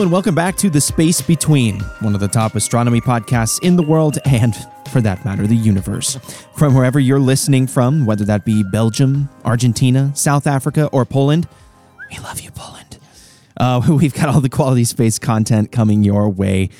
And welcome back to The Space Between, one of the top astronomy podcasts in the world and, for that matter, the universe. From wherever you're listening from, whether that be Belgium, Argentina, South Africa, or Poland, we love you, Poland. Uh, we've got all the quality space content coming your way.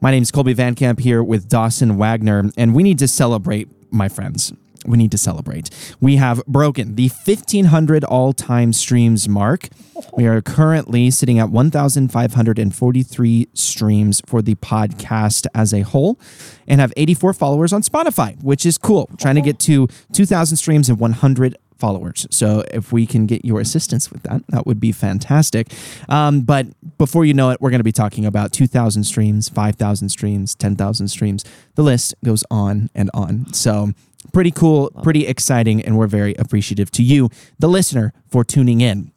My name is Kolby Van Camp here with Dawson Wagner, and we need to celebrate, my friends. We need to celebrate. We have broken the 1,500 all time streams mark. We are currently sitting at 1,543 streams for the podcast as a whole and have 84 followers on Spotify, which is cool. We're trying to get to 2,000 streams and 100 followers. So if we can get your assistance with that, that would be fantastic. Um, but before you know it, we're going to be talking about 2,000 streams, 5,000 streams, 10,000 streams. The list goes on and on. So pretty cool, pretty exciting, and we're very appreciative to you, the listener, for tuning in.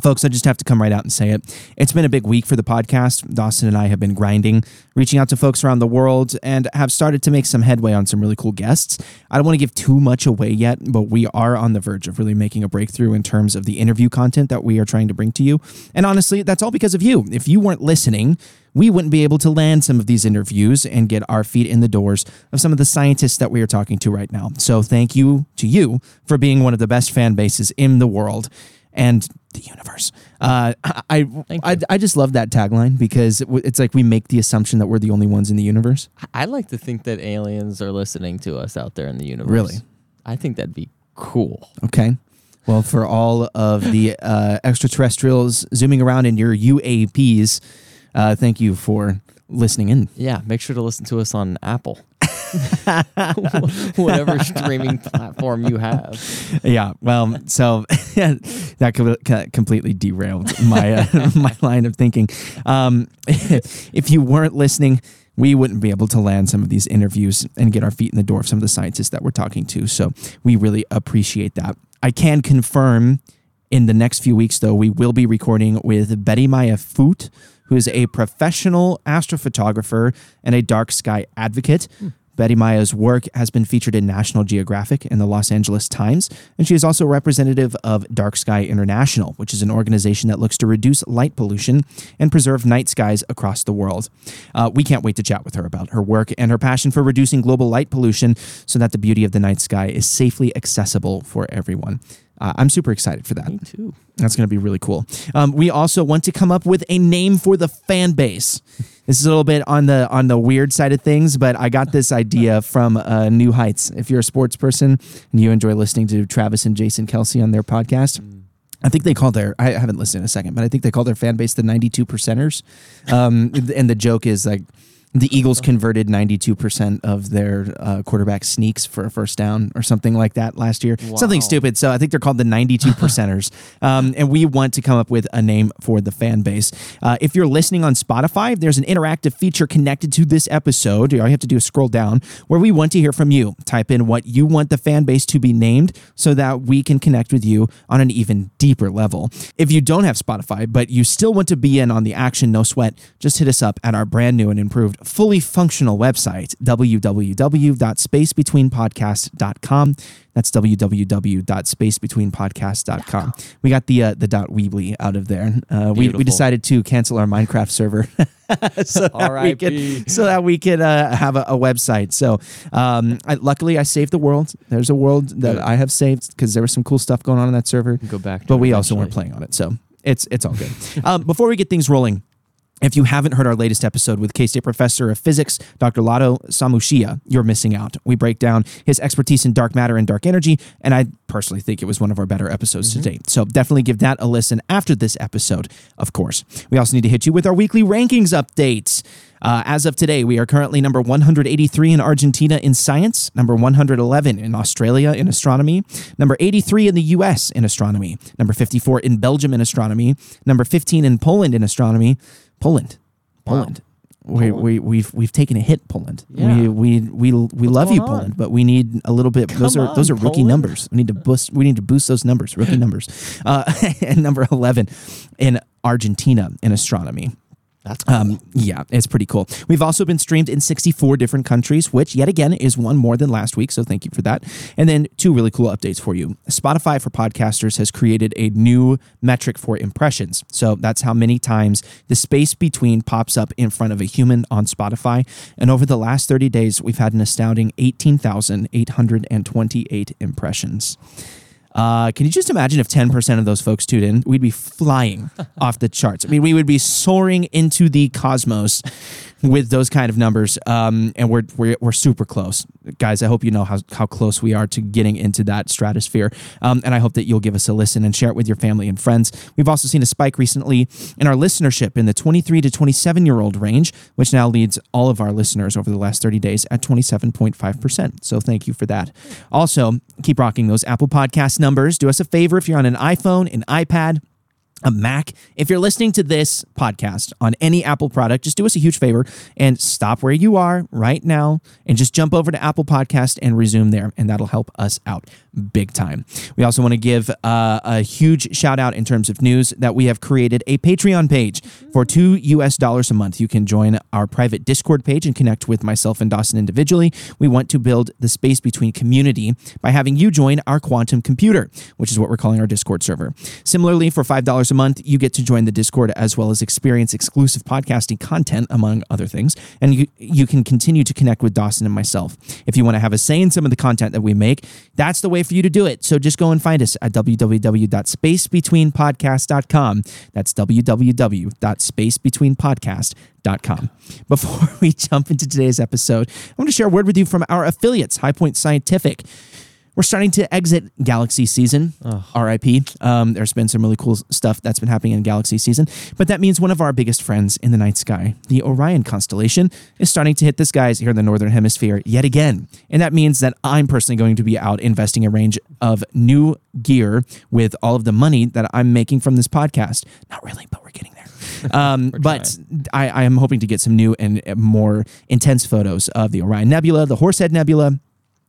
Folks, I just have to come right out and say it. It's been a big week for the podcast. Dawson and I have been grinding, reaching out to folks around the world, and have started to make some headway on some really cool guests. I don't want to give too much away yet, but we are on the verge of really making a breakthrough in terms of the interview content that we are trying to bring to you. And honestly, that's all because of you. If you weren't listening, we wouldn't be able to land some of these interviews and get our feet in the doors of some of the scientists that we are talking to right now. So thank you to you for being one of the best fan bases in the world and the universe. Uh, I, I, I just love that tagline because it, it's like we make the assumption that we're the only ones in the universe. I like to think that aliens are listening to us out there in the universe. Really? I think that'd be cool. Okay. Well, for all of the uh, extraterrestrials zooming around in your UAPs, uh, thank you for listening in. Yeah, make sure to listen to us on Apple. Whatever streaming platform you have. Yeah, well, so that completely derailed my uh, my line of thinking. Um, if you weren't listening, we wouldn't be able to land some of these interviews and get our feet in the door of some of the scientists that we're talking to. So we really appreciate that. I can confirm in the next few weeks, though, we will be recording with Bettymaya Foott, who is a professional astrophotographer and a dark sky advocate. Hmm. Bettymaya's work has been featured in National Geographic and the Los Angeles Times, and she is also representative of Dark Sky International, which is an organization that looks to reduce light pollution and preserve night skies across the world. Uh, we can't wait to chat with her about her work and her passion for reducing global light pollution so that the beauty of the night sky is safely accessible for everyone. Uh, I'm super excited for that. Me too. That's going to be really cool. Um, we also want to come up with a name for the fan base. This is a little bit on the on the weird side of things, but I got this idea from uh, New Heights. If you're a sports person and you enjoy listening to Travis and Jason Kelce on their podcast. I think they call their I haven't listened in a second, but I think they call their fan base the 92 percenters. Um, and the joke is like the Eagles converted 92% of their uh, quarterback sneaks for a first down or something like that last year. Wow. Something stupid. So I think they're called the 92 percenters. um, and we want to come up with a name for the fan base. Uh, if you're listening on Spotify, there's an interactive feature connected to this episode. All you have to do is scroll down where we want to hear from you. Type in what you want the fan base to be named so that we can connect with you on an even deeper level. If you don't have Spotify, but you still want to be in on the action, no sweat, just hit us up at our brand new and improved fully functional website, www.spacebetweenpodcast.com. That's www.spacebetweenpodcast.com. We got the uh, the dot Weebly out of there. Uh, we, we decided to cancel our Minecraft server so, that we could, so that we could uh, have a, a, website. So um, I, luckily, I saved the world. There's a world that. I have saved because there was some cool stuff going on in that server. Go back, but we eventually. also weren't playing on it, so it's it's all good. um, before we get things rolling. If you haven't heard our latest episode with K State Professor of Physics, Dr. Lado Samushia, you're missing out. We break down his expertise in dark matter and dark energy, and I personally think it was one of our better episodes mm-hmm. to date. So definitely give that a listen after this episode, of course. We also need to hit you with our weekly rankings updates. Uh, as of today, we are currently number 183 in Argentina in science, number 111 in Australia in astronomy, number 83 in the US in astronomy, number 54 in Belgium in astronomy, number 15 in Poland in astronomy, Poland. Poland. Wow. We, we we've we've taken a hit, Poland. Yeah. We we we, we love you, Poland, but we need a little bit. Come those are on, those are rookie Poland. numbers. We need to boost. We need to boost those numbers, rookie numbers. Uh, and number eleven in Argentina in astronomy. That's cool. Um, yeah, it's pretty cool. We've also been streamed in 64 different countries, which yet again is one more than last week. So thank you for that. And then two really cool updates for you. Spotify for podcasters has created a new metric for impressions. So that's how many times the space between pops up in front of a human on Spotify. And over the last 30 days, we've had an astounding 18,828 impressions. Uh, can you just imagine if 10% of those folks tuned in? We'd be flying off the charts. I mean, we would be soaring into the cosmos with those kind of numbers. Um, and we're, we're, we're super close. Guys, I hope you know how, how close we are to getting into that stratosphere. Um, and I hope that you'll give us a listen and share it with your family and friends. We've also seen a spike recently in our listenership in the 23 to 27 year old range, which now leads all of our listeners over the last 30 days at 27.5%. So thank you for that. Also, keep rocking those Apple Podcast numbers. Do us a favor if you're on an iPhone, an iPad, a Mac. If you're listening to this podcast on any Apple product, just do us a huge favor and stop where you are right now and just jump over to Apple Podcast and resume there, and that'll help us out big time. We also want to give uh, a huge shout out in terms of news that we have created a Patreon page for two US dollars a month. You can join our private Discord page and connect with myself and Dawson individually. We want to build the space between community by having you join our quantum computer, which is what we're calling our Discord server. Similarly, for $5 a month, you get to join the Discord as well as experience exclusive podcasting content, among other things. And you, you can continue to connect with Dawson and myself. If you want to have a say in some of the content that we make, that's the way for you to do it. So just go and find us at www.spacebetweenpodcast.com. That's www.spacebetweenpodcast.com. Before we jump into today's episode, I want to share a word with you from our affiliates, High Point Scientific. We're starting to exit Galaxy season. RIP. Um, there's been some really cool stuff that's been happening in Galaxy season, but that means one of our biggest friends in the night sky, the Orion constellation, is starting to hit the skies here in the northern hemisphere yet again. And that means that I'm personally going to be out investing a range of new gear with all of the money that I'm making from this podcast. Not really, but we're getting there. Um, but I, I am hoping to get some new and more intense photos of the Orion Nebula, the Horsehead Nebula,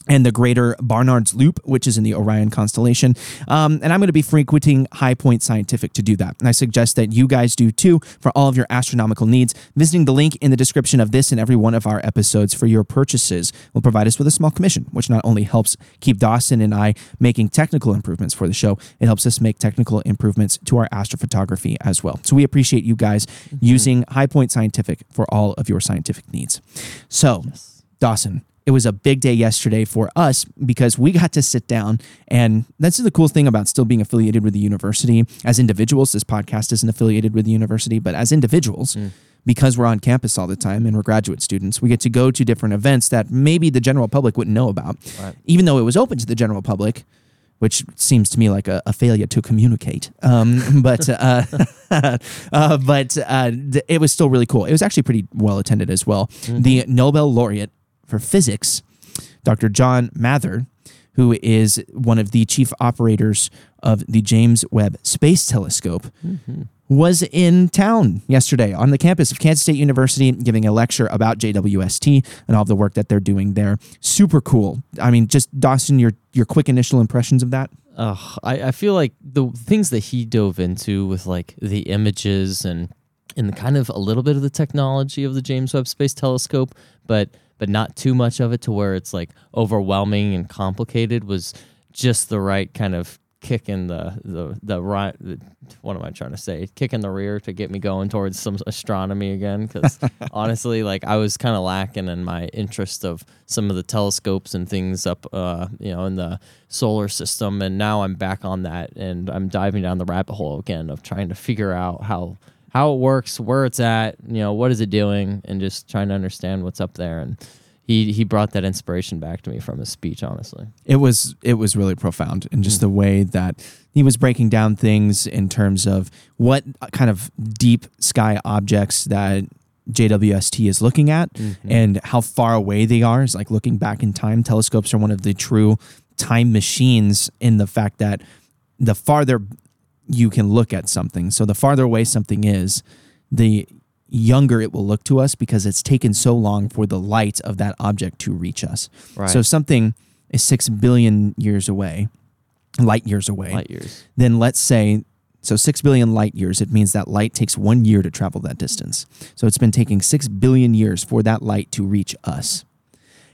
and the greater Barnard's Loop, which is in the Orion constellation. Um, and I'm going to be frequenting High Point Scientific to do that. And I suggest that you guys do too for all of your astronomical needs. Visiting the link in the description of this and every one of our episodes for your purchases will provide us with a small commission, which not only helps keep Dawson and I making technical improvements for the show, it helps us make technical improvements to our astrophotography as well. So we appreciate you guys using High Point Scientific for all of your scientific needs. So, Dawson, it was a big day yesterday for us because we got to sit down and that's the cool thing about still being affiliated with the university as individuals this podcast isn't affiliated with the university but as individuals because we're on campus all the time and we're graduate students we get to go to different events that maybe the general public wouldn't know about Right. even though it was open to the general public which seems to me like a, a failure to communicate. Um, but uh, uh, but uh, th- it was still really cool. It was actually pretty well attended as well. The Nobel laureate for physics, Dr. John Mather, who is one of the chief operators of the James Webb Space Telescope, mm-hmm. was in town yesterday on the campus of Kansas State University giving a lecture about JWST and all the work that they're doing there. Super cool. I mean, just Dawson, your your quick initial impressions of that? Ugh, I, I feel like the things that he dove into with like the images and and the kind of a little bit of the technology of the James Webb Space Telescope, but but not too much of it to where it's like overwhelming and complicated was just the right kind of kick in the the the right what am I trying to say? Kick in the rear to get me going towards some astronomy again because honestly like I was kind of lacking in my interest of some of the telescopes and things up uh you know in the solar system and now I'm back on that and I'm diving down the rabbit hole again of trying to figure out how how it works where it's at you know what is it doing and just trying to understand what's up there. And he he brought that inspiration back to me from his speech honestly. It was it was really profound in just the way that he was breaking down things in terms of what uh, kind of deep sky objects that JWST is looking at mm-hmm. and how far away they are. Is like looking back in time. Telescopes are one of the true time machines in the fact that the farther you can look at something so the farther away something is the younger it will look to us because it's taken so long for the light of that object to reach us Right. so if something is 6 billion years away light years away light years then let's say So 6 billion light years, it means that light takes one year to travel that distance. So it's been taking 6 billion years for that light to reach us.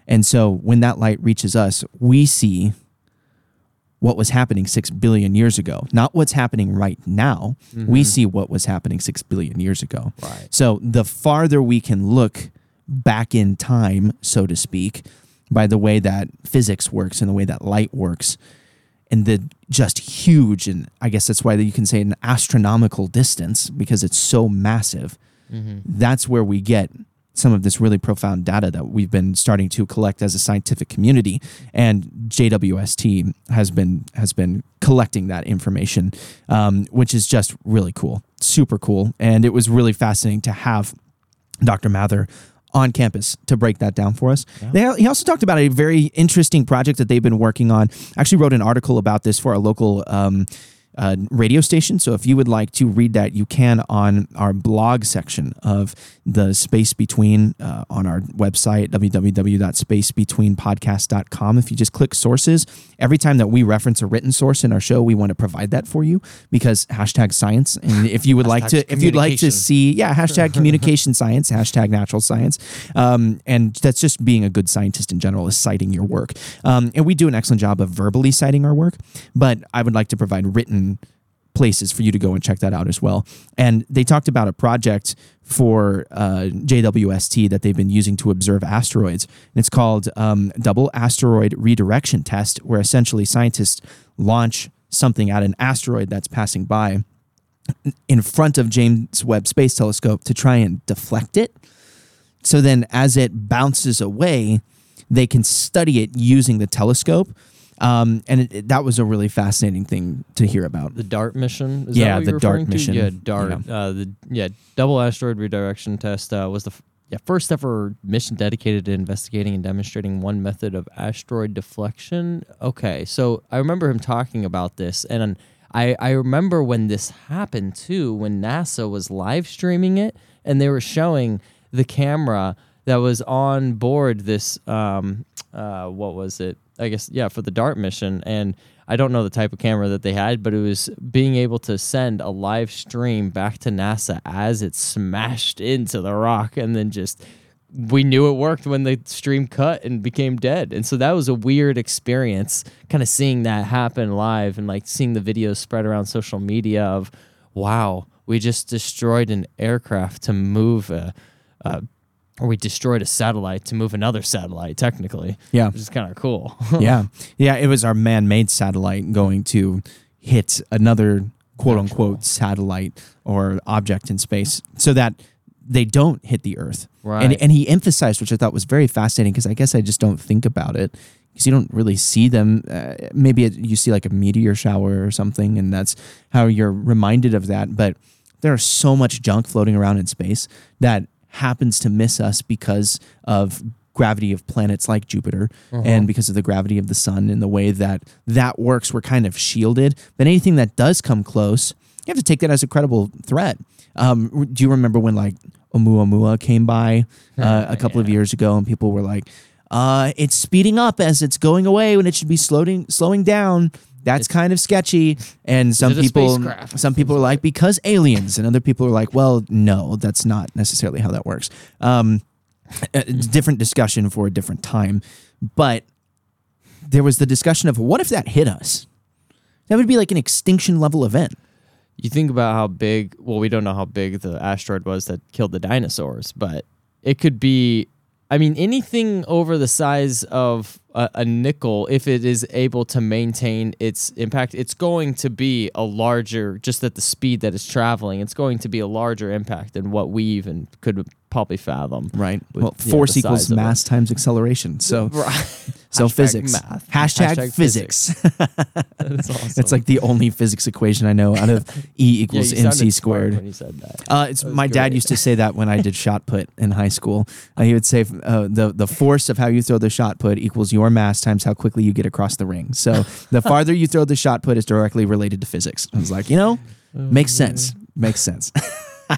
And so when that light reaches us, we see what was happening 6 billion years ago, not what's happening right now. We mm-hmm. see what was happening 6 billion years ago. Right. So the farther we can look back in time, so to speak, by the way that physics works and the way that light works, and the just huge, and I guess that's why you can say an astronomical distance because it's so massive. Mm-hmm. That's where we get some of this really profound data that we've been starting to collect as a scientific community, and JWST has been has been collecting that information, um, which is just really cool, super cool, and it was really fascinating to have Dr. Mather on campus to break that down for us. They, he also talked about a very interesting project that they've been working on. I actually wrote an article about this for our local um, uh, radio station. So if you would like to read that, you can on our blog section of the Space Between uh, on our website, www.spacebetweenpodcast.com. If you just click sources, every time that we reference a written source in our show, we want to provide that for you because hashtag science. And if you would like to, if you'd like to see, yeah, hashtag communication science, hashtag natural science. Um, and that's just being a good scientist in general is citing your work. Um, and we do an excellent job of verbally citing our work, but I would like to provide written places for you to go and check that out as well. And they talked about a project for uh, JWST that they've been using to observe asteroids. And it's called um, Double Asteroid Redirection Test, where essentially scientists launch something at an asteroid that's passing by in front of James Webb Space Telescope to try and deflect it. So then, as it bounces away, they can study it using the telescope. Um, and it, it- that was a really fascinating thing to hear about. The DART mission. Is Yeah, the DART to? mission. Yeah, DART. Uh, the yeah double asteroid redirection test uh, was the f- yeah first ever mission dedicated to investigating and demonstrating one method of asteroid deflection. Okay, so I remember him talking about this, and I I remember when this happened too, when NASA was live streaming it, and they were showing the camera that was on board this um uh what was it i guess yeah for the dart mission and i don't know the type of camera that they had but it was being able to send a live stream back to nasa as it smashed into the rock and then just we knew it worked when the stream cut and became dead. And so that was a weird experience kind of seeing that happen live and like seeing the videos spread around social media of wow we just destroyed an aircraft to move a, a or we destroyed a satellite to move another satellite technically Yeah. which is kind of cool yeah. Yeah. It was our man made satellite going to hit another quote unquote satellite or object in space so that they don't hit the earth. Right. And, and he emphasized, which I thought was very fascinating because I guess I just don't think about it because you don't really see them. Uh, maybe it, you see like a meteor shower or something, and that's how you're reminded of that. But there's so much junk floating around in space that happens to miss us because of gravity of planets like Jupiter and because of the gravity of the sun and the way that that works we're kind of shielded. But anything that does come close you have to take that as a credible threat. Um, do you remember when like Oumuamua came by uh, a couple of years ago and people were like uh, it's speeding up as it's going away when it should be slowing slowing down that's kind of sketchy and some people some people are like because aliens. And other people are like well no that's not necessarily how that works. Um, a different discussion for a different time but there was the discussion of what if that hit us? That would be like an extinction level event. You think about how big well we don't know how big the asteroid was that killed the dinosaurs but it could be i mean anything over the size of a, a nickel if it is able to maintain its impact it's going to be a larger just at the speed that it's traveling it's going to be a larger impact than what we even could probably fathom right With, well yeah, force equals size of it. mass times acceleration so so Hashtag physics math. hashtag, Hashtag physics, That's awesome. it's like the only physics equation i know out of e equals sounded mc squared when you said that Uh, it's was my dad used to say that when I did shot put in high school. Uh, he would say uh, the the force of how you throw the shot put equals your mass times how quickly you get across the ring. So the farther you throw the shot put is directly related to physics. I was like, you know, makes sense. Makes sense.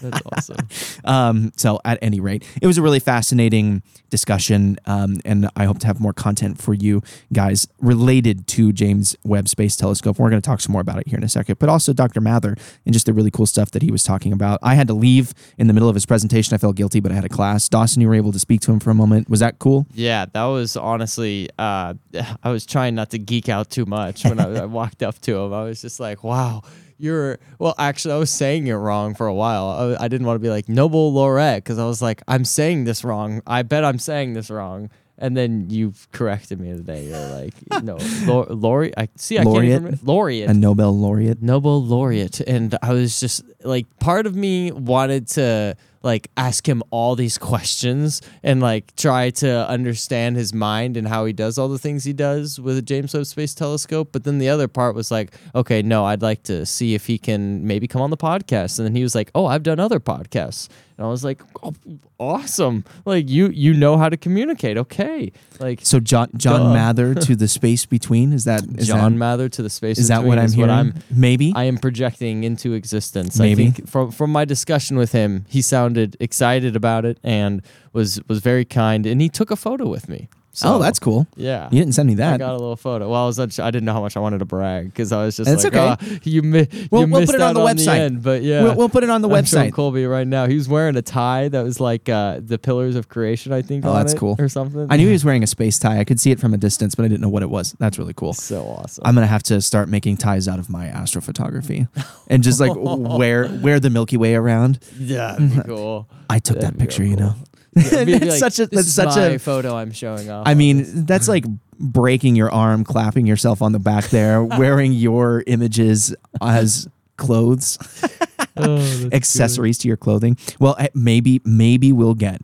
That's awesome. Um, so, at any rate, it was a really fascinating discussion, um, and I hope to have more content for you guys related to James Webb Space Telescope. We're going to talk some more about it here in a second, but also Dr. Mather and just the really cool stuff that he was talking about. I had to leave in the middle of his presentation. I felt guilty, but I had a class. Dawson, you were able to speak to him for a moment. Was that cool? Yeah, that was honestly. Uh, I was trying not to geek out too much when I, I walked up to him. I was just like, "Wow, you're." Well, actually, I was saying it wrong for a while. I, I didn't want to be like Nobel laureate because I was like, "I'm saying this wrong. I bet I'm saying this wrong." And then you corrected me today. You're like, "No, lau- laureate." I see. I Laureate? can't even laureate. A Nobel laureate. Nobel laureate. And I was just like, part of me wanted to like ask him all these questions and like try to understand his mind and how he does all the things he does with the James Webb Space Telescope. But then the other part was like, okay, no, I'd like to see if he can maybe come on the podcast. And then he was like, oh, I've done other podcasts. And I was like, oh, awesome. Like you, you know how to communicate. Okay. Like So John John Duh. Mather to the space between is that is that John that, Mather to the space. is that what I'm hearing? I'm Maybe. I am projecting into existence. Maybe. I think from from my discussion with him, he sounded excited about it and was was very kind, and he took a photo with me. So, oh, that's cool. yeah. You didn't send me that. I got a little photo. Well, I was unsure- I didn't know how much I wanted to brag because I was just It's like, okay. "Ah, you, mi- We'll- you we'll missed put it on the website. end, but yeah, We'll, we'll put it on the I'm showing website. Kolby right now. He was wearing a tie that was like uh, the Pillars of Creation, I think. Oh, on that's it cool. or something. I knew he was wearing a space tie. I could see it from a distance, but I didn't know what it was. That's really cool. so awesome. I'm gonna have to start making ties out of my astrophotography and just like wear wear the Milky Way around. yeah, that'd be cool. I took That'd that picture, real you know. Yeah, be That's like, such a- that's such a- photo I'm showing off. I mean, that's like breaking your arm, clapping yourself on the back there, wearing your images as clothes, Oh, that's good. accessories to your clothing. Well, eh, maybe maybe we'll get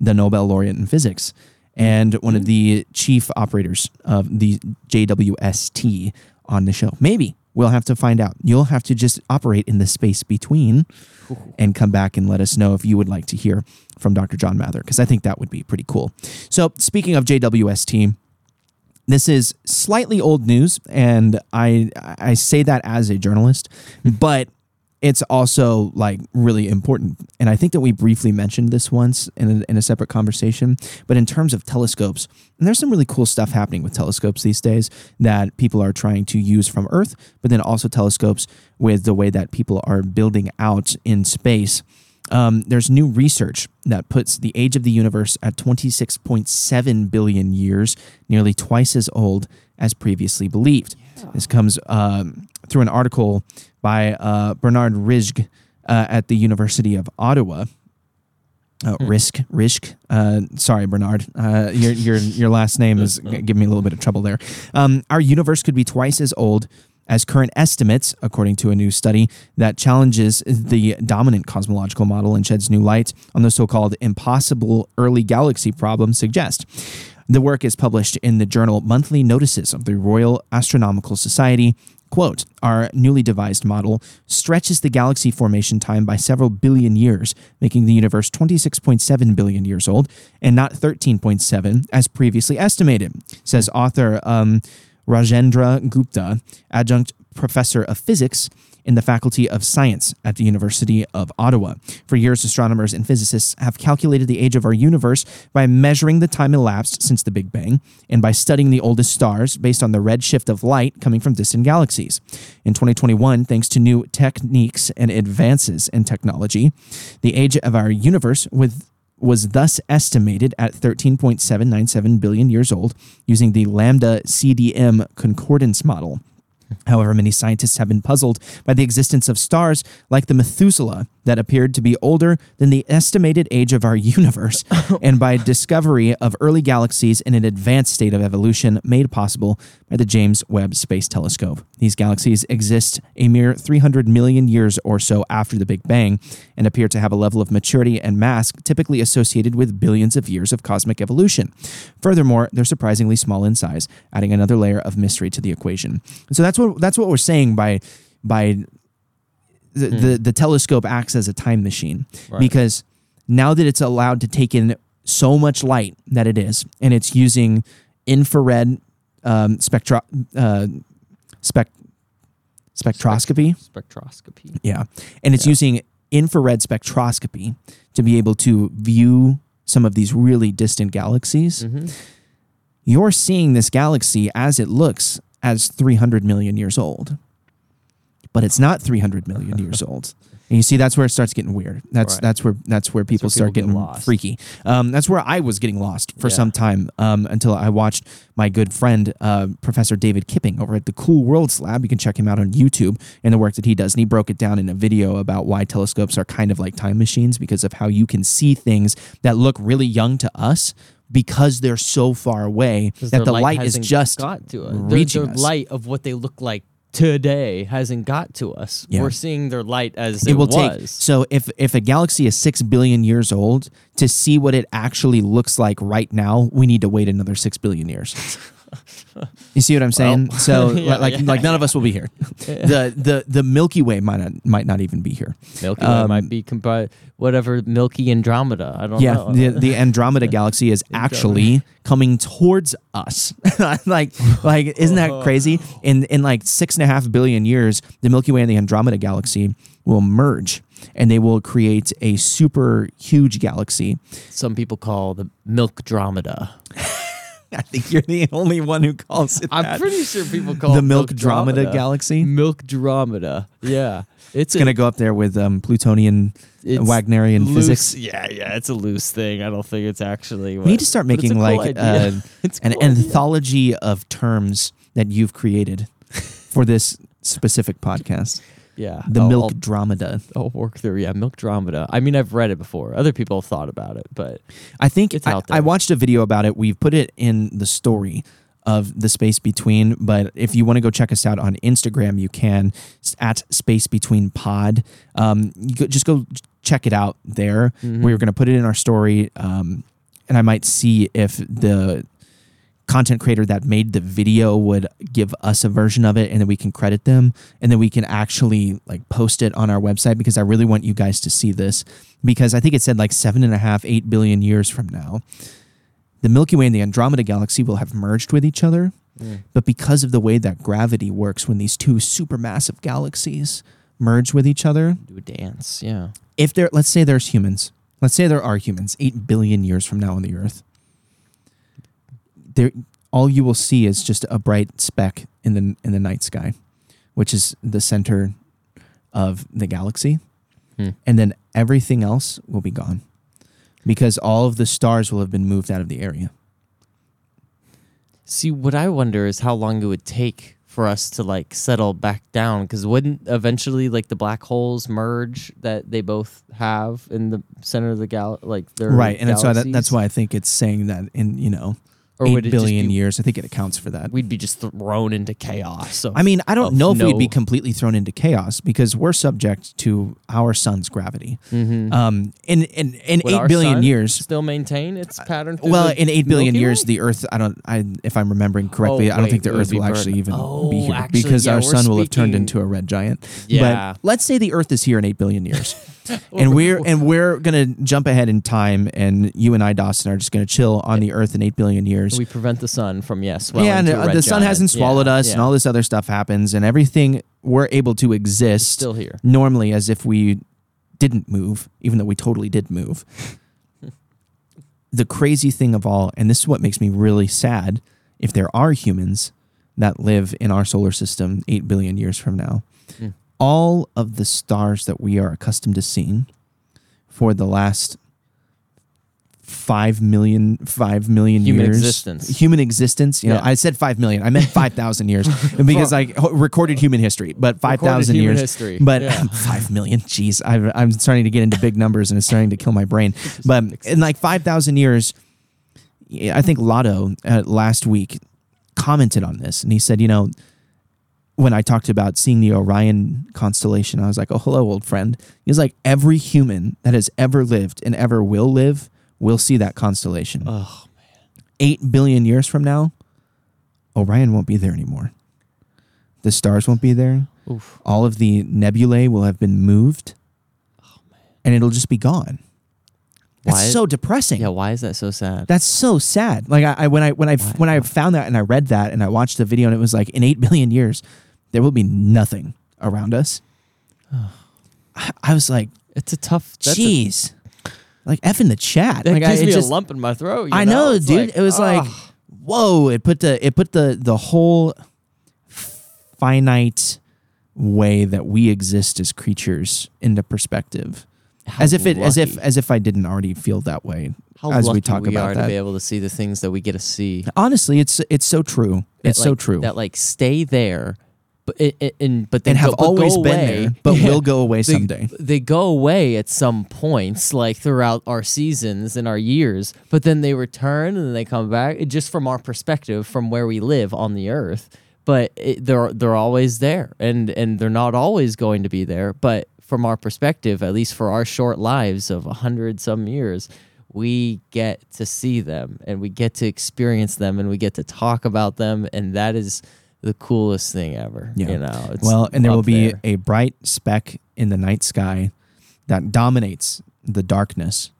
the Nobel laureate in physics and one of the chief operators of the JWST on the show. Maybe we'll have to find out. You'll have to just operate in the space between and come back and let us know if you would like to hear from Dr. John Mather, because I think that would be pretty cool. So, speaking of JWST, this is slightly old news, and I I say that as a journalist, hmm. but it's also like really important. And I think that we briefly mentioned this once in a, in a separate conversation. But in terms of telescopes, and there's some really cool stuff happening with telescopes these days that people are trying to use from Earth, but then also telescopes with the way that people are building out in space. Um, there's new research that puts the age of the universe at 26.7 billion years, nearly twice as old as previously believed. This comes um, through an article by uh, Bernard Rizk uh, at the University of Ottawa. Uh, Risk, Risk. Uh, sorry, Bernard. Uh, your your your last name is giving me a little bit of trouble there. Um, our universe could be twice as old as current estimates, according to a new study that challenges the dominant cosmological model and sheds new light on the so-called impossible early galaxy problem. Suggest. The work is published in the journal Monthly Notices of the Royal Astronomical Society. Quote, our newly devised model stretches the galaxy formation time by several billion years, making the universe 26.7 billion years old and not 13.7 as previously estimated, says author um, Rajendra Gupta, adjunct professor of physics in the Faculty of Science at the University of Ottawa. For years, astronomers and physicists have calculated the age of our universe by measuring the time elapsed since the Big Bang and by studying the oldest stars based on the redshift of light coming from distant galaxies. In 2021, thanks to new techniques and advances in technology, the age of our universe with was thus estimated at 13.797 billion years old using the Lambda CDM concordance model. However, many scientists have been puzzled by the existence of stars like the Methuselah that appeared to be older than the estimated age of our universe, and by discovery of early galaxies in an advanced state of evolution made possible by the James Webb Space Telescope. These galaxies exist a mere 300 million years or so after the Big Bang and appear to have a level of maturity and mass typically associated with billions of years of cosmic evolution. Furthermore, they're surprisingly small in size, adding another layer of mystery to the equation. And so that's what that's what we're saying by by the, hmm. the, the telescope acts as a time machine Right. because now that it's allowed to take in so much light that it is, and it's using infrared um, spectro uh, spec spectroscopy, spectroscopy. yeah, and it's Yeah. using infrared spectroscopy to be able to view some of these really distant galaxies, Mm-hmm. you're seeing this galaxy as it looks as 300 million years old. But it's not 300 million years old. And you see, that's where it starts getting weird. That's Right. that's where that's where people where start people get getting lost. freaky. Um, that's where I was getting lost for Yeah. some time um, until I watched my good friend uh, Professor David Kipping over at the Cool Worlds Lab. You can check him out on YouTube and the work that he does. And he broke it down in a video about why telescopes are kind of like time machines because of how you can see things that look really young to us because they're so far away that the light is hasn't just got to us. reaching their us. light of what they look like today hasn't got to us. Yeah. We're seeing their light as it, it will was. take so if if a galaxy is 6 billion years old to see what it actually looks like right now we need to wait another 6 billion years you see what i'm saying? So Yeah, like yeah, like none of us will be here. The the the milky way might not might not even be here. Milky Way Um, might be compri- whatever Milky Andromeda. I don't yeah know. the, the andromeda galaxy is actually coming towards us. Like like isn't that crazy? In in like six and a half billion years the milky way and the andromeda galaxy will merge and they will create a super huge galaxy. Some people call the Milkdromeda. I think you're the only one who calls it I'm that. pretty sure people call the it Milkdromeda galaxy. Milkdromeda. Yeah, it's It's gonna go up there with um, Plutonian, It's Wagnerian loose- physics. Yeah, yeah, it's a loose thing. I don't think it's actually. We need to start making like uh, it's an cool idea. anthology of terms that you've created for this specific podcast. Yeah, The I'll- Milk I'll- Dromeda. I'll work through. Yeah, Milkdromeda. I mean, I've read it before. Other people have thought about it, but I think It's I, out I watched a video about it. We've put it in the story of the space between. But if you want to go check us out on Instagram, you can It's at space between pod. Um, you go, just go check it out there. Mm-hmm. We're going to put it in our story, um, and I might see if the content creator that made the video would give us a version of it and then we can credit them and then we can actually like post it on our website because I really want you guys to see this because I think it said like seven and a half, eight billion years from now, the Milky Way and the Andromeda galaxy will have merged with each other. Mm. But because of the way that gravity works when these two supermassive galaxies merge with each other, do a dance. Yeah. if there let's say there's humans let's say there are humans 8 billion years from now on the earth there all you will see is just a bright speck in the in the night sky which is the center of the galaxy. Hmm. and then everything else will be gone because all of the stars will have been moved out of the area. See, what I wonder is how long it would take for us to like settle back down because wouldn't eventually like the black holes merge that they both have in the center of the gal like their right and that's why that, that's why i think it's saying that in you know Or 8 would it billion be- years i think it accounts for that we'd be just thrown into chaos. So I mean, I don't know if we'd be completely thrown into chaos because we're subject to our sun's gravity. Um, in in in Would eight billion years. still maintain its pattern. Well, in eight billion years, the Earth. I don't. I if I'm remembering correctly, Oh, I don't wait, think the Earth will actually even Oh, be here actually, because yeah, our sun will have turned into a red giant. Yeah. But let's say the Earth is here in eight billion years, and we're and we're gonna jump ahead in time, and you and I, Dawson, are just gonna chill on the Earth in eight billion years. we prevent the sun from yes. yeah, and uh, the sun giant. hasn't swallowed Yeah, us, and all this other stuff happens, and everything we're able to exist still here. normally as if we didn't move, even though we totally did move. the crazy thing of all, and this is what makes me really sad, if there are humans that live in our solar system 8 billion years from now, Mm. All of the stars that we are accustomed to seeing for the last five million five million Human years. existence. human existence? You know Yeah. i said five million. I meant 5000 years. Because i recorded human history but 5000 years. history, but yeah. five million jeez I, i'm starting to get into big numbers and it's starting to kill my brain. But in like 5000 years i think Lado uh, last week commented on this and he said you know when I talked about seeing the Orion constellation, I was like, "Oh, hello, old friend." He's like, "Every human that has ever lived and ever will live will see that constellation. Oh, man. Oh Eight billion years from now, Orion won't be there anymore. The stars won't be there. Oof. All of the nebulae will have been moved, oh, and it'll just be gone. That's Why- so depressing. Yeah, why is that so sad? That's so sad. Like I, I when I when I when I found that and I read that and I watched the video and it was like in eight billion years, there will be nothing around us. I, I was like, It's a tough. Jeez, like f in the chat. that like, I, gives it me just, a lump in my throat. you I know, It's dude. like, it was like, whoa! It put the it put the the whole finite way that we exist as creatures into perspective. How as if it as if as if I didn't already feel that way how as lucky we talk we about are that. to be able to see the things that we get to see. Honestly, it's it's so true. that, It's so true. That like stay there, but it, it, and but then and have go, always been away. there, but Yeah. will go away someday. They go away at some points, like throughout our seasons and our years, but then they return and then they come back. Just from our perspective, from where we live on the earth, but it, they're they're always there, and and they're not always going to be there. But from our perspective, at least for our short lives of a hundred some years, we get to see them and we get to experience them and we get to talk about them, and that is the coolest thing ever. Yeah. You know, it's Well, and there will be there. a bright speck in the night sky that dominates the darkness.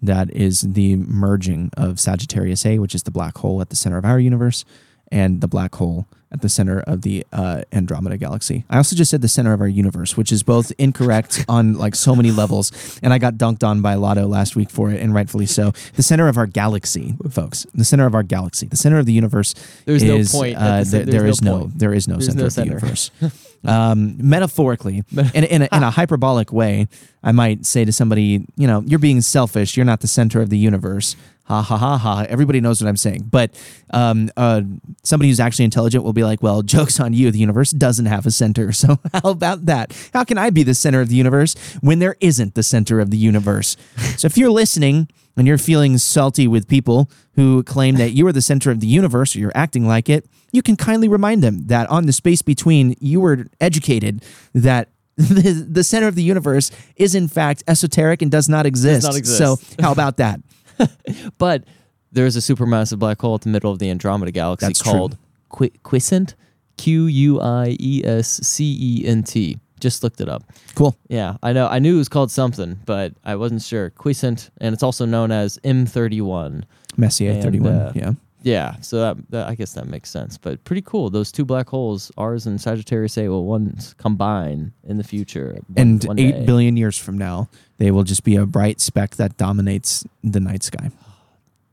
That is the merging of Sagittarius A, which is the black hole at the center of our universe, and the black hole at the center of the uh, Andromeda galaxy. I also just said the center of our universe, which is both incorrect on like so many levels, and I got dunked on by Lado last week for it, and rightfully so. The center of our galaxy, folks, the center of our galaxy, the center of the universe. There's no is, point Uh, the there- there's no no, there is no center no of the center. universe. um, metaphorically, in, in, a, in a hyperbolic way, I might say to somebody, you know, you're being selfish. You're not the center of the universe. Ha ha ha ha. Everybody knows what I'm saying. But um, uh, somebody who's actually intelligent will be like, well, joke's on you. The universe doesn't have a center. So how about that? How can I be the center of the universe when there isn't the center of the universe? so if you're listening, and you're feeling salty with people who claim that you are the center of the universe or you're acting like it, you can kindly remind them that on the space between, you were educated that the, the center of the universe is in fact esoteric and does not exist. not exist. So how about that? But there's a supermassive black hole at the middle of the Andromeda galaxy That's true. called Qui- Quiescent, Q U I E S C E N T. Just looked it up. Cool. Yeah, I know. I knew it was called something, but I wasn't sure. Quiescent, and it's also known as M31. Messier And, 31. uh, yeah. Yeah, so that, that I guess that makes sense. But pretty cool. Those two black holes, ours and Sagittarius A, will once combine in the future. one- And one eight day. billion years from now, they will just be a bright speck that dominates the night sky.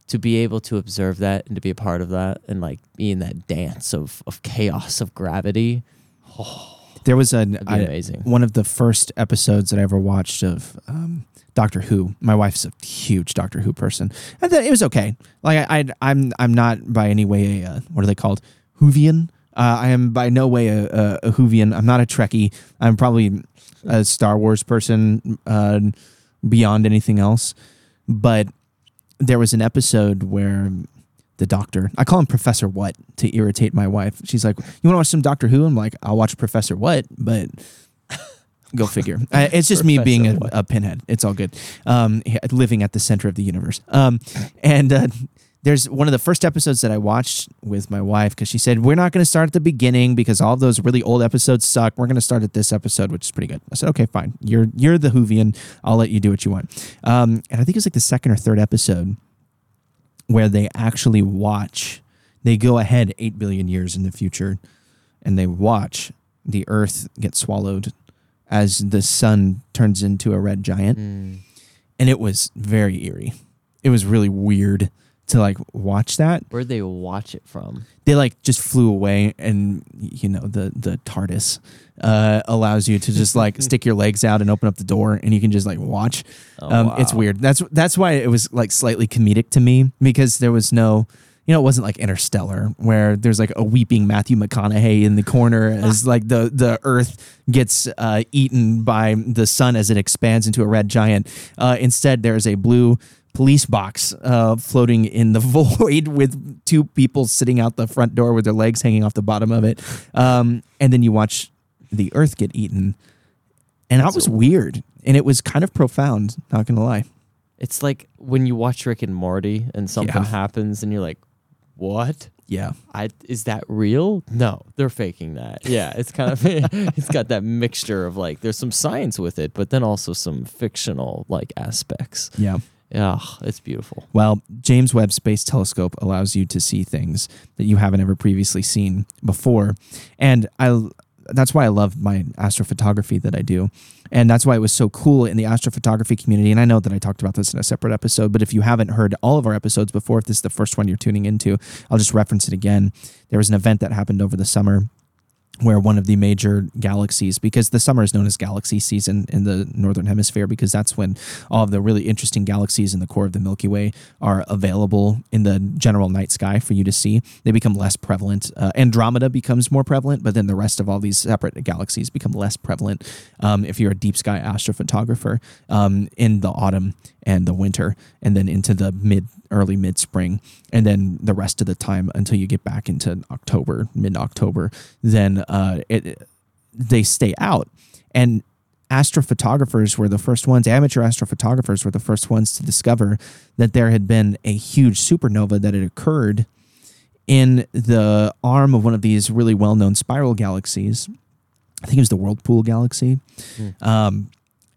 to be able to observe that and to be a part of that and like be in that dance of, of chaos of gravity. There was an I- amazing. one of the first episodes that I ever watched of um, Doctor Who. My wife's a huge Doctor Who person. Thought it was okay. Like I, I I'm I'm not by any way a uh, what are they called Whovian. Uh, I am by no way a, a, a Whovian. I'm not a Trekkie. I'm probably a Star Wars person uh, beyond anything else. But there was an episode where the doctor, I call him Professor What to irritate my wife. She's like, "You want to watch some Doctor Who?" I'm like, "I'll watch Professor What," but go figure. Uh, it's just me being a, a pinhead. It's all good. Um, living at the center of the universe. Um, and uh, there's one of the first episodes that I watched with my wife because she said we're not going to start at the beginning because all those really old episodes suck. We're going to start at this episode, which is pretty good. I said, okay, fine. You're you're the Whovian. I'll let you do what you want. Um, and I think it's like the second or third episode where they actually watch. They go ahead eight billion years in the future, and they watch the Earth get swallowed as the sun turns into a red giant Mm. and it was very eerie. It was really weird to like watch that. Where'd they watch it from? They like just flew away, and you know the the TARDIS uh, allows you to just like stick your legs out and open up the door, and you can just like watch. Oh, um, It's weird. That's that's why it was like slightly comedic to me because there was no. You know, it wasn't like Interstellar, where there's like a weeping Matthew McConaughey in the corner as like the the Earth gets uh, eaten by the sun as it expands into a red giant. Uh, instead, there's a blue police box uh, floating in the void with two people sitting out the front door with their legs hanging off the bottom of it. Um, and then you watch the Earth get eaten, and that was weird, and it was kind of profound. Not gonna lie. It's like when you watch Rick and Morty and something Yeah. happens and you're like, what? Yeah. I is that real? No, they're faking that. Yeah, it's kind of it's got that mixture of like there's some science with it, but then also some fictional like aspects. Yeah. Yeah, it's beautiful. Well, James Webb Space Telescope allows you to see things that you haven't ever previously seen before. And I that's why I love my astrophotography that I do. And that's why it was so cool in the astrophotography community. And I know that I talked about this in a separate episode, but if you haven't heard all of our episodes before, if this is the first one you're tuning into, I'll just reference it again. There was an event that happened over the summer where one of the major galaxies, because the summer is known as galaxy season in the northern hemisphere, because that's when all of the really interesting galaxies in the core of the Milky Way are available in the general night sky for you to see. They become less prevalent. Uh, Andromeda becomes more prevalent, but then the rest of all these separate galaxies become less prevalent um, if you're a deep sky astrophotographer um, in the autumn and the winter, and then into the mid early mid spring, and then the rest of the time until you get back into October, mid October, then uh, it they stay out. And astrophotographers were the first ones, amateur astrophotographers were the first ones to discover that there had been a huge supernova that had occurred in the arm of one of these really well known spiral galaxies. I think it was the Whirlpool Galaxy. Um,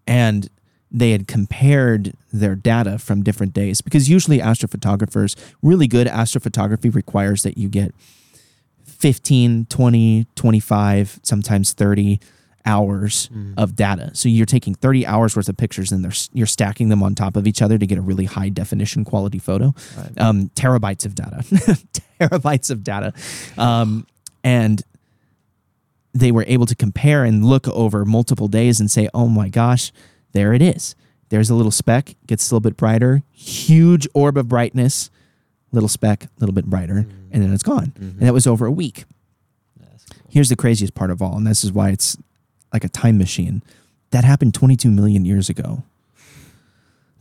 and they had compared their data from different days because usually astrophotographers, really good astrophotography requires that you get 15, 20, 25, sometimes 30 hours of data. So you're taking 30 hours worth of pictures and they're, you're stacking them on top of each other to get a really high definition quality photo. Um, terabytes of data, terabytes of data. Um, and they were able to compare and look over multiple days and say, oh my gosh, there it is. There's a little speck, gets a little bit brighter, huge orb of brightness, little speck, a little bit brighter, and then it's gone. And that was over a week. Here's the craziest part of all, and this is why it's like a time machine. That happened 22 million years ago.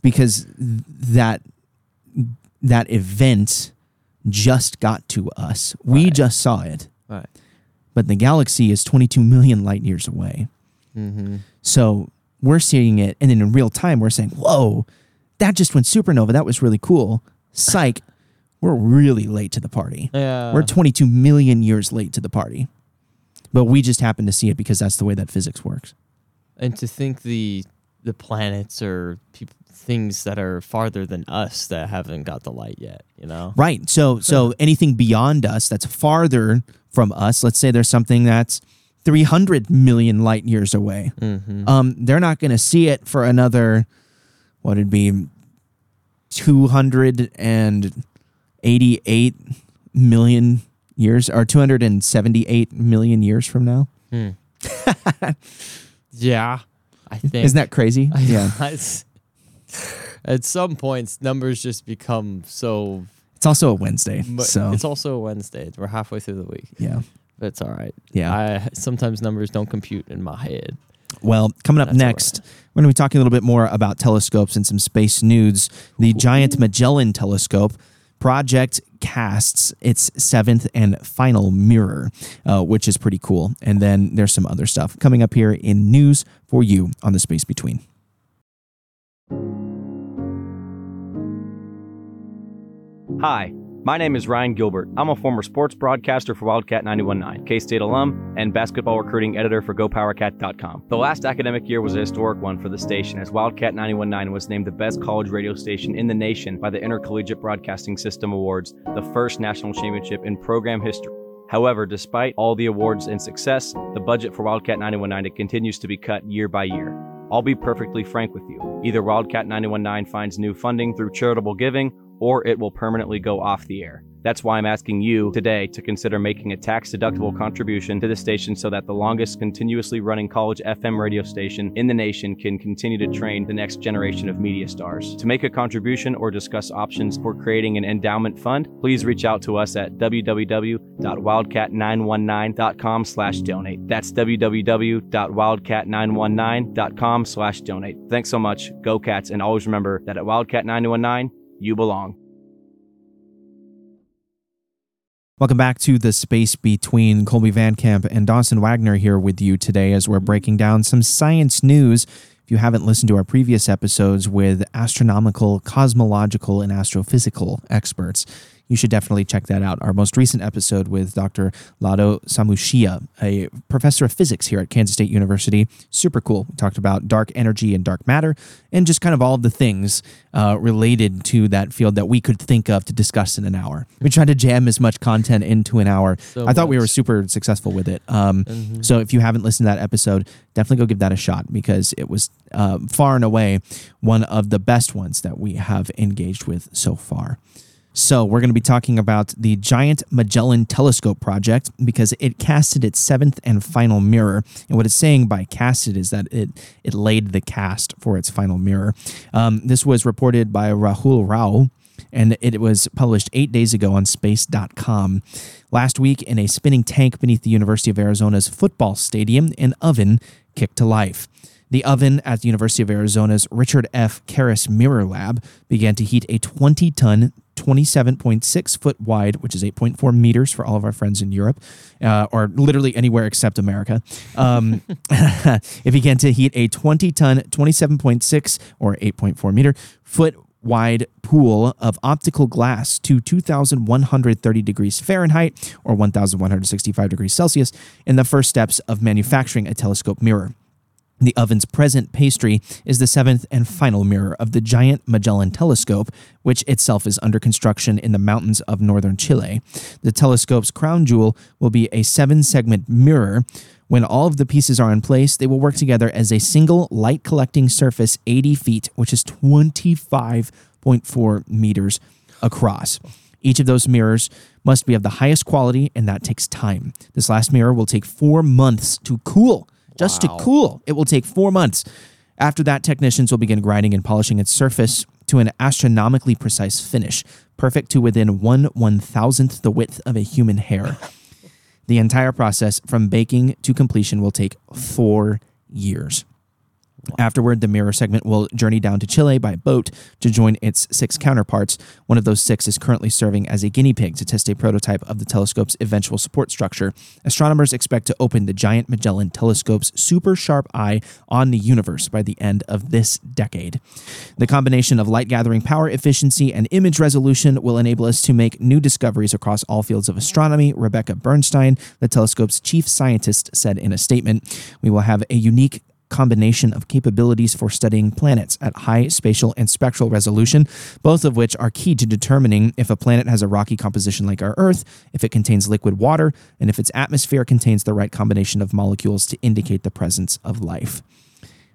Because that that event just got to us. We just saw it Right. but the galaxy is 22 million light years away. Mm-hmm. So we're seeing it, and then in real time, we're saying, "Whoa, that just went supernova. That was really cool." Psych, we're really late to the party. Yeah. we're 22 million years late to the party, but we just happen to see it because that's the way that physics works. and to think the the planets or things that are farther than us that haven't got the light yet. You know. Right. So so anything beyond us that's farther from us, let's say there's something that's 300 million light years away. Mm-hmm. um, they're not going to see it for another what would be 288 million years or 278 million years from now. Yeah. I think. Isn't that crazy? I- yeah. At some points, numbers just become so. It's also a Wednesday. So, it's also a Wednesday. We're halfway through the week. yeah. But it's all right. Yeah. I sometimes numbers don't compute in my head. Well, coming up That's all next, we're going to be talking a little bit more about telescopes and some space news. The Giant Magellan Telescope project casts its seventh and final mirror, uh, which is pretty cool. And then there's some other stuff coming up here in news for you on the Space Between. Hi, my name is Ryan Gilbert. I'm a former sports broadcaster for Wildcat 919, K State alum, and basketball recruiting editor for GoPowerCat.com. The last academic year was a historic one for the station as Wildcat 919 was named the best college radio station in the nation by the Intercollegiate Broadcasting System Awards, the first national championship in program history. However, despite all the awards and success, the budget for Wildcat 919 continues to be cut year by year. I'll be perfectly frank with you. Either Wildcat 919 finds new funding through charitable giving, or it will permanently go off the air. That's why I'm asking you today to consider making a tax deductible contribution to the station so that the longest continuously running college FM radio station in the nation can continue to train the next generation of media stars. To make a contribution or discuss options for creating an endowment fund, please reach out to us at www.wildcat919.com slash donate. That's www.wildcat919.com slash donate. Thanks so much. Go Cats. And always remember that at Wildcat 919, you belong. Welcome back to the space between Kolby Van Camp and Dawson Wagner here with you today as we're breaking down some science news. If you haven't listened to our previous episodes with astronomical, cosmological, and astrophysical experts, you should definitely check that out. Our most recent episode with Dr. Lado Samushia, a professor of physics here at Kansas State University. Super cool. We talked about dark energy and dark matter and just kind of all of the things uh, related to that field that we could think of to discuss in an hour. We tried to jam as much content into an hour. So I thought we were super successful with it. Um, So if you haven't listened to that episode, definitely go give that a shot because it was uh, far and away one of the best ones that we have engaged with so far. So, we're going to be talking about the Giant Magellan Telescope project because it casted its seventh and final mirror. And what it's saying by casted is that it, it laid the cast for its final mirror. Um, this was reported by Rahul Rao, and it was published eight days ago on space.com. Last week, in a spinning tank beneath the University of Arizona's football stadium, an oven kicked to life. The oven at the University of Arizona's Richard F. Caris Mirror Lab began to heat a 20 ton, 27.6 foot wide, which is 8.4 meters for all of our friends in Europe, uh, or literally anywhere except America. Um, it began to heat a 20 ton, 27.6 or 8.4 meter foot wide pool of optical glass to 2130 degrees Fahrenheit or 1165 degrees Celsius in the first steps of manufacturing a telescope mirror. The oven's present pastry is the seventh and final mirror of the giant Magellan telescope, which itself is under construction in the mountains of northern Chile. The telescope's crown jewel will be a seven segment mirror. When all of the pieces are in place, they will work together as a single light collecting surface 80 feet, which is 25.4 meters across. Each of those mirrors must be of the highest quality, and that takes time. This last mirror will take four months to cool. Just to cool, it will take four months. After that, technicians will begin grinding and polishing its surface to an astronomically precise finish, perfect to within one one thousandth the width of a human hair. The entire process from baking to completion will take four years. Afterward, the mirror segment will journey down to Chile by boat to join its six counterparts. One of those six is currently serving as a guinea pig to test a prototype of the telescope's eventual support structure. Astronomers expect to open the Giant Magellan Telescope's super sharp eye on the universe by the end of this decade. The combination of light gathering power efficiency and image resolution will enable us to make new discoveries across all fields of astronomy, Rebecca Bernstein, the telescope's chief scientist, said in a statement. We will have a unique combination of capabilities for studying planets at high spatial and spectral resolution, both of which are key to determining if a planet has a rocky composition like our Earth, if it contains liquid water, and if its atmosphere contains the right combination of molecules to indicate the presence of life.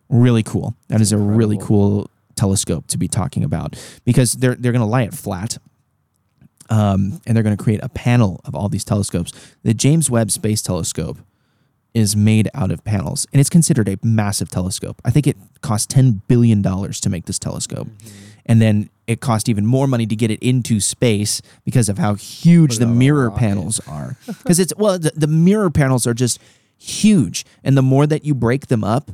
Really cool. That is a really cool telescope to be talking about because they're they're going to lie it flat um, and they're going to create a panel of all these telescopes. The James Webb Space Telescope is made out of panels, and it's considered a massive telescope. I think it cost ten billion dollars to make this telescope, and then it cost even more money to get it into space because of how huge the mirror panels are. Because it's well, the, the mirror panels are just huge, and the more that you break them up,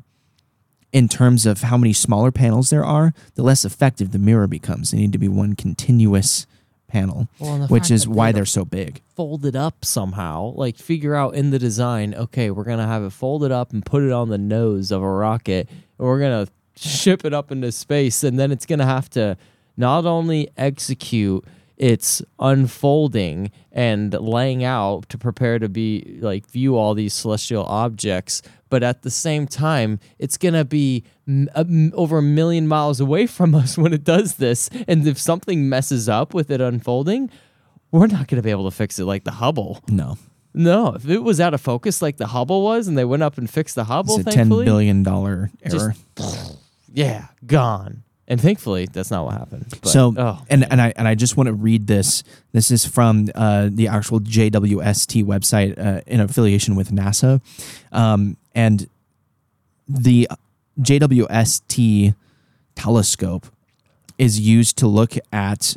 in terms of how many smaller panels there are, the less effective the mirror becomes. They need to be one continuous panel, Well, which is why they they're so big. fold it up somehow. Like figure out in the design, okay, we're gonna have it folded up and put it on the nose of a rocket, and we're gonna ship it up into space, and then it's gonna have to not only execute its unfolding and laying out to prepare to be like view all these celestial objects, but at the same time, it's gonna be m- over a million miles away from us when it does this. And if something messes up with it unfolding, we're not going to be able to fix it like the Hubble. No, No, if it was out of focus like the Hubble was, and they went up and fixed the Hubble, it's a ten billion dollar error. yeah, gone. And thankfully, that's not what happened. But, so, oh, and and I and I just want to read this. This is from uh, the actual JWST website uh, in affiliation with NASA, um, and the JWST telescope is used to look at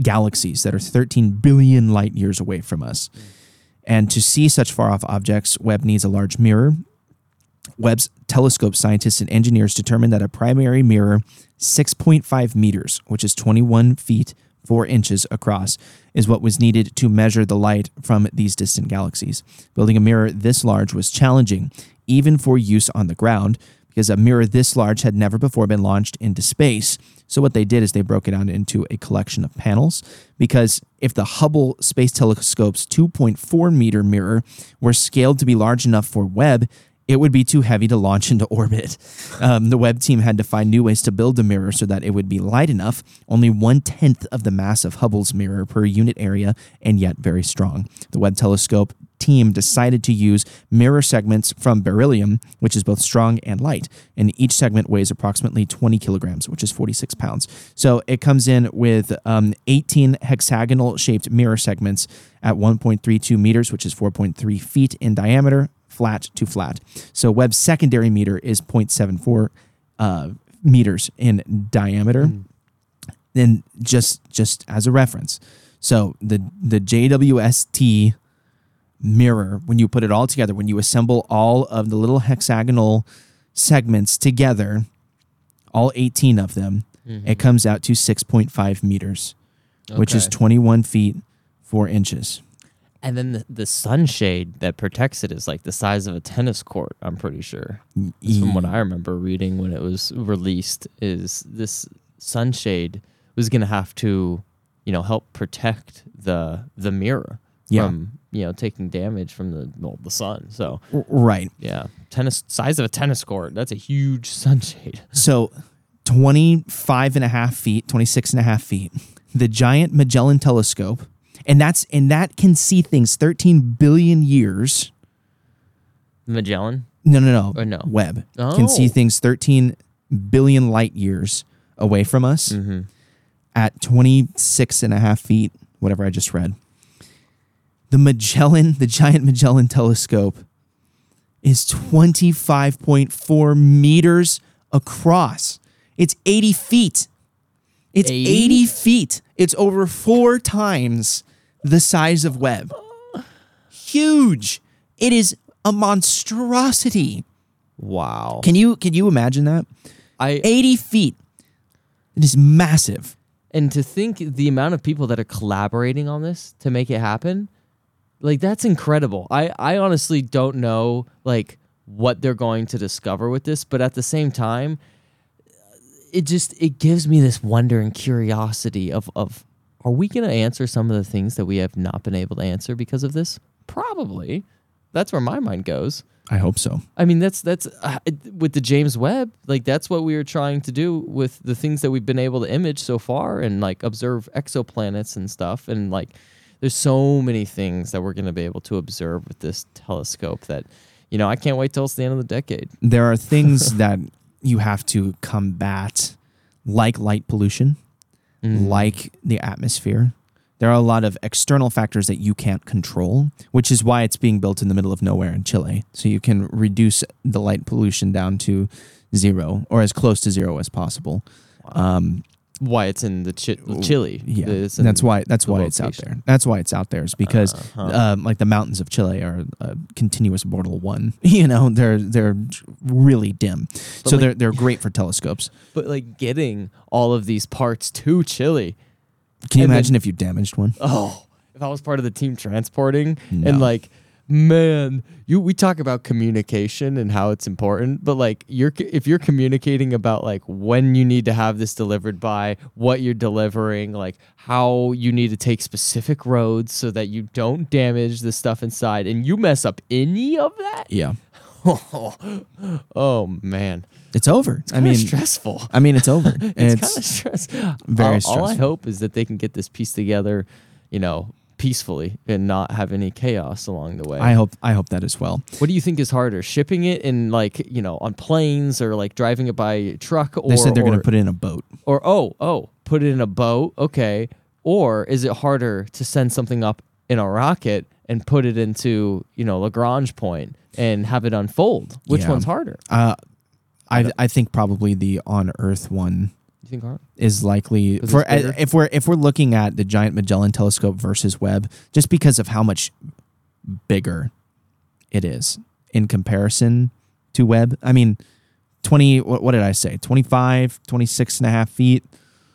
galaxies that are 13 billion light years away from us. And to see such far off objects, Webb needs a large mirror. Webb's telescope scientists and engineers determined that a primary mirror 6.5 meters, which is 21 feet 4 inches across, is what was needed to measure the light from these distant galaxies. Building a mirror this large was challenging, even for use on the ground, because a mirror this large had never before been launched into space. So what they did is they broke it down into a collection of panels because if the Hubble Space Telescope's 2.4 meter mirror were scaled to be large enough for Webb, it would be too heavy to launch into orbit. Um, the Webb team had to find new ways to build the mirror so that it would be light enough, only one tenth of the mass of Hubble's mirror per unit area, and yet very strong. The Webb telescope team decided to use mirror segments from beryllium, which is both strong and light, and each segment weighs approximately 20 kilograms, which is 46 pounds. So it comes in with um, 18 hexagonal shaped mirror segments at 1.32 meters, which is 4.3 feet in diameter, flat to flat. So Webb's secondary meter is 0.74 uh, meters in diameter. Then just just as a reference, so the the JWST mirror, when you put it all together, when you assemble all of the little hexagonal segments together, all 18 of them, it comes out to 6.5 meters, which is 21 feet 4 inches. And then the, the sunshade that protects it is like the size of a tennis court. I'm pretty sure. Just from what I remember reading when it was released, is this sunshade was going to have to, you know, help protect the the mirror Yeah. from you know taking damage from the well, the sun. So Right. yeah, tennis size of a tennis court. That's a huge sunshade. So 25 and a half feet, 26 and a half feet. The giant Magellan telescope, and that's and that can see things 13 billion years. Magellan. No, no, no. Or no? Webb can see Oh. things 13 billion light years away from us Mm-hmm. at 26 and a half feet, whatever I just read. The Magellan, the giant Magellan telescope, is 25.4 meters across. It's 80 feet. It's 80? 80 feet. It's over four times the size of Webb. Huge. It is a monstrosity. Wow. Can you can you imagine that? I 80 feet. It is massive. and to think the amount of people that are collaborating on this to make it happen like that's incredible i i honestly don't know like what they're going to discover with this but at the same time it just it gives me this wonder and curiosity of of are we going to answer some of the things that we have not been able to answer because of this probably that's where my mind goes I hope so. I mean, that's that's uh, with the James Webb. Like that's what we were trying to do with the things that we've been able to image so far, and like observe exoplanets and stuff. And like, there's so many things that we're going to be able to observe with this telescope that, you know, I can't wait till it's the end of the decade. There are things that you have to combat, like light pollution, like the atmosphere. There are a lot of external factors that you can't control, which is why it's being built in the middle of nowhere in Chile. So you can reduce the light pollution down to zero or as close to zero as possible. Um, Why it's in the chi- Chile? yeah, that's why that's the why it's out there. That's why it's out there is because Uh-huh. um, like the mountains of Chile are a continuous mortal one. You know, they're they're really dim, so like- they're they're great for telescopes. But like getting all of these parts to Chile. Can you And then- imagine if you damaged one? Oh, if I was part of the team transporting No. and like, man, you we talk about communication and how it's important, but like you're if you're communicating about like when you need to have this delivered by, what you're delivering, like how you need to take specific roads so that you don't damage the stuff inside and you mess up any of that, Yeah, oh man, it's over. I I mean, stressful. I mean, it's over. it's, it's kind of stressful. very all, all I hope is that they can get this piece together, you know, peacefully and not have any chaos along the way. I hope I hope that as well. what do you think is harder, shipping it in like you know on planes or like driving it by truck? Or They said they're going to put it in a boat. or oh oh put it in a boat, okay? Or is it harder to send something up in a rocket and put it into you know Lagrange point and have it unfold? Which Yeah. one's harder? Uh, I I think probably the on Earth one You think harder? is likely for if we're if we're looking at the giant Magellan telescope versus Webb, just because of how much bigger it is in comparison to Webb. I mean, 20 what, what did I say? 25, 26 and a half feet.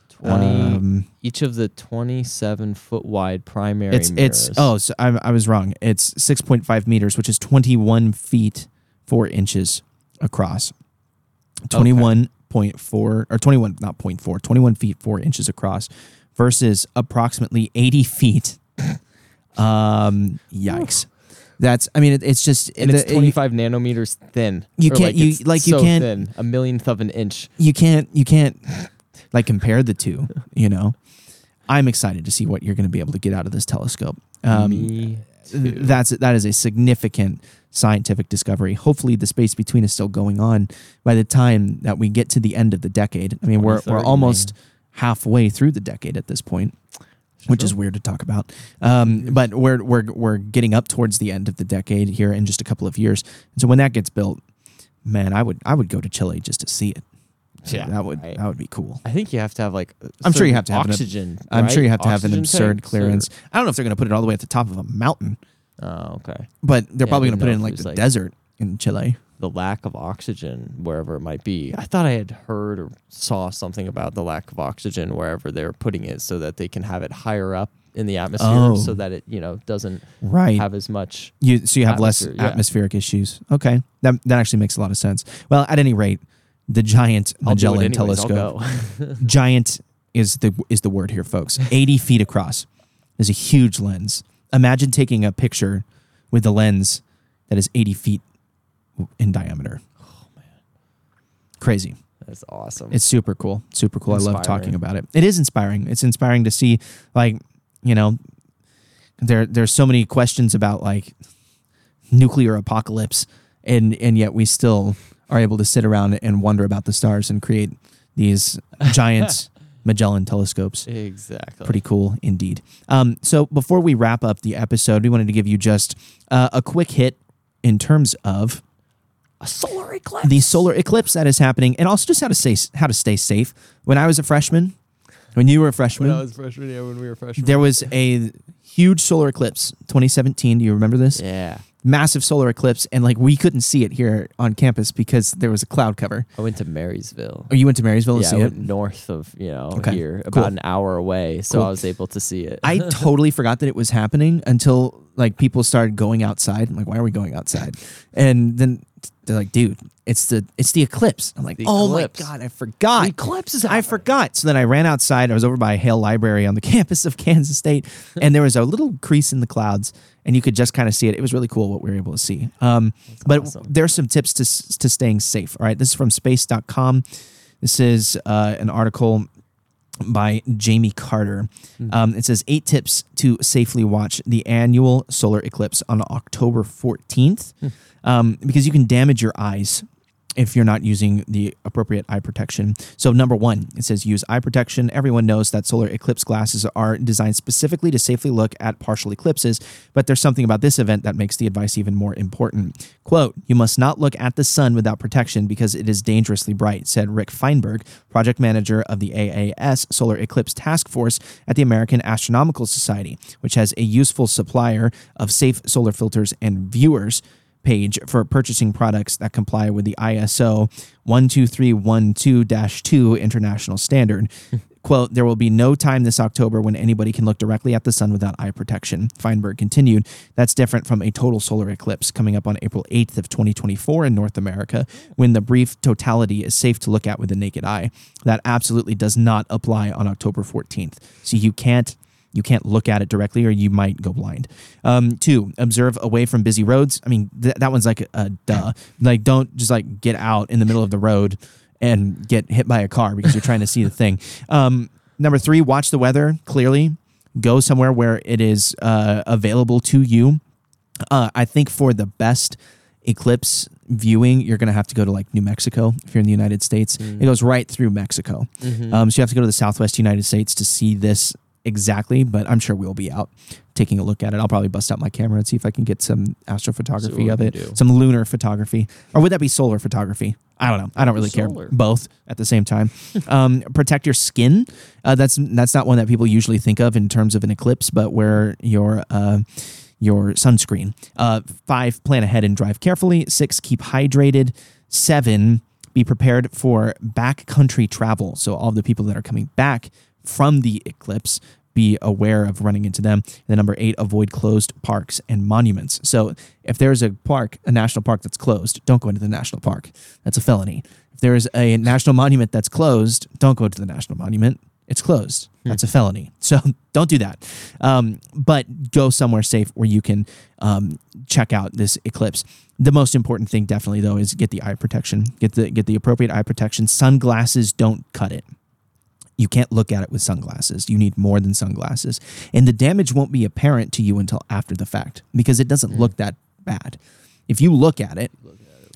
Twenty. Um, each of the 27 foot wide primary it's mirrors. it's oh, so I, I was wrong. It's 6.5 meters, which is 21 feet 4 inches across. 21.4 or 21 not 0.4 21 feet 4 inches across versus approximately 80 feet. Um yikes. That's i mean it, it's just And it's the- 25 nanometers thin. You can't- you- it's like, you so can't- thin, a millionth of an inch. you can't you can't like compare the two you know? I'm excited to see what you're going to be able to get out of this telescope. Um Me too. that's that is a significant scientific discovery hopefully the space between is still going on by the time that we get to the end of the decade i mean we're, we're 2030, almost halfway through the decade at this point which is weird to talk about. Um, but we're we're we're getting up towards the end of the decade here in just a couple of years. And so when that gets built, man, I would I would go to Chile just to see it. Yeah, that would right. that would be cool. I think you have to have like. I'm sure you have to have an- oxygen. I'm sure you have to have an absurd tanks, or- clearance. I don't know if they're going to put it all the way at the top of a mountain, Oh, okay. but they're Yeah, probably going to put it in like the like- desert in Chile. The lack of oxygen wherever it might be. I thought I had heard or saw something about the lack of oxygen wherever they're putting it, so that they can have it higher up in the atmosphere, Oh. so that it you know doesn't Right. have as much. You so you have less yeah. atmospheric issues. Okay, that that actually makes a lot of sense. Well, at any rate, the giant I'll do it Magellan anyways, telescope. giant is the is the word here, folks. Eighty feet across is a huge lens. Imagine taking a picture with a lens that is eighty feet in diameter. Oh man, crazy! That's awesome. It's super cool. Super cool. I love talking about it. It is inspiring. It's inspiring to see, like, you know, there there's so many questions about like nuclear apocalypse, and and yet we still are able to sit around and wonder about the stars and create these giant Magellan telescopes. exactly. Pretty cool indeed. Um, so before we wrap up the episode, we wanted to give you just uh, a quick hit in terms of a solar eclipse. the solar eclipse that is happening, and also just how to stay how to stay safe. When I was a freshman, when you were a freshman, when I was freshman, yeah, when we were freshmen. there was a huge solar eclipse, 2017. Do you remember this? yeah. Massive solar eclipse, and like we couldn't see it here on campus because there was a cloud cover. I went to Marysville. Oh, you went to Marysville to yeah, I see it? north of you know Okay, here, cool. about an hour away, so Cool. I was able to see it. I totally forgot that it was happening until like people started going outside. I'm like, why are we going outside? And then they're like, dude, it's the it's the eclipse. I'm like, The oh eclipse. my god, I forgot. The eclipse is I forgot. So then I ran outside. I was over by Hale Library on the campus of Kansas State, and there was a little crease in the clouds, and you could just kind of see it. It was really cool what we were able to see. Um, but awesome. there's some tips to to staying safe. All right, this is from space.com. This is uh, an article by Jamie Carter. Um, it says eight tips to safely watch the annual solar eclipse on October 14th um, because you can damage your eyes if you're not using the appropriate eye protection. So, number one, it says use eye protection. Everyone knows that solar eclipse glasses are designed specifically to safely look at partial eclipses, but there's something about this event that makes the advice even more important. Quote, you must not look at the sun without protection because it is dangerously bright, said Rick Fienberg, project manager of the AAS Solar Eclipse Task Force at the American Astronomical Society, which has a useful supplier of safe solar filters and viewers page for purchasing products that comply with the ISO 12312-2 international standard. Quote, there will be no time this October when anybody can look directly at the sun without eye protection. Fienberg continued, that's different from a total solar eclipse coming up on April 8th of 2024 in North America, when the brief totality is safe to look at with the naked eye. That absolutely does not apply on October 14th. So you can't you can't look at it directly or you might go blind. Um, two, observe away from busy roads. I mean, th- that one's like a, duh. Like, don't just like get out in the middle of the road and get hit by a car because you're trying to see the thing. Um, number three, watch the weather clearly. Go somewhere where it is uh, available to you. Uh, I think for the best eclipse viewing, you're going to have to go to like New Mexico if you're in the United States. It goes right through Mexico. Um, so you have to go to the Southwest United States to see this exactly, but I'm sure we'll be out taking a look at it. I'll probably bust out my camera and see if I can get some astrophotography of it, do. some lunar photography, or would that be solar photography? I don't know. I don't really Solar. care. Both at the same time. um, protect your skin. Uh, that's that's not one that people usually think of in terms of an eclipse, but where your uh, your sunscreen. Uh, five, plan ahead and drive carefully. Six, keep hydrated. Seven, be prepared for backcountry travel. So all the people that are coming back from the eclipse, be aware of running into them. And then number eight, avoid closed parks and monuments. So if there's a park, a national park that's closed, don't go into the national park. That's a felony. If there is a national monument that's closed, don't go to the national monument. It's closed. That's a felony. So don't do that. Um, but go somewhere safe where you can um, check out this eclipse. The most important thing, definitely though, is get the eye protection. Get the get the appropriate eye protection. Sunglasses don't cut it. You can't look at it with sunglasses. You need more than sunglasses. And the damage won't be apparent to you until after the fact because it doesn't look that bad. If you look at it,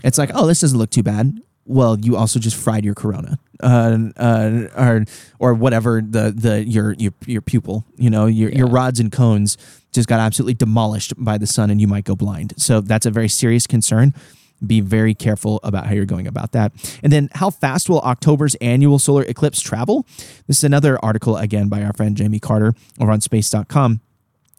it's like, oh, this doesn't look too bad. Well, you also just fried your corona, uh, uh, or or whatever the the your your your pupil, you know, your your rods and cones just got absolutely demolished by the sun, and you might go blind. So that's a very serious concern. Be very careful about how you're going about that. And then, how fast will October's annual solar eclipse travel? This is another article again by our friend Jamie Carter over on Space.com.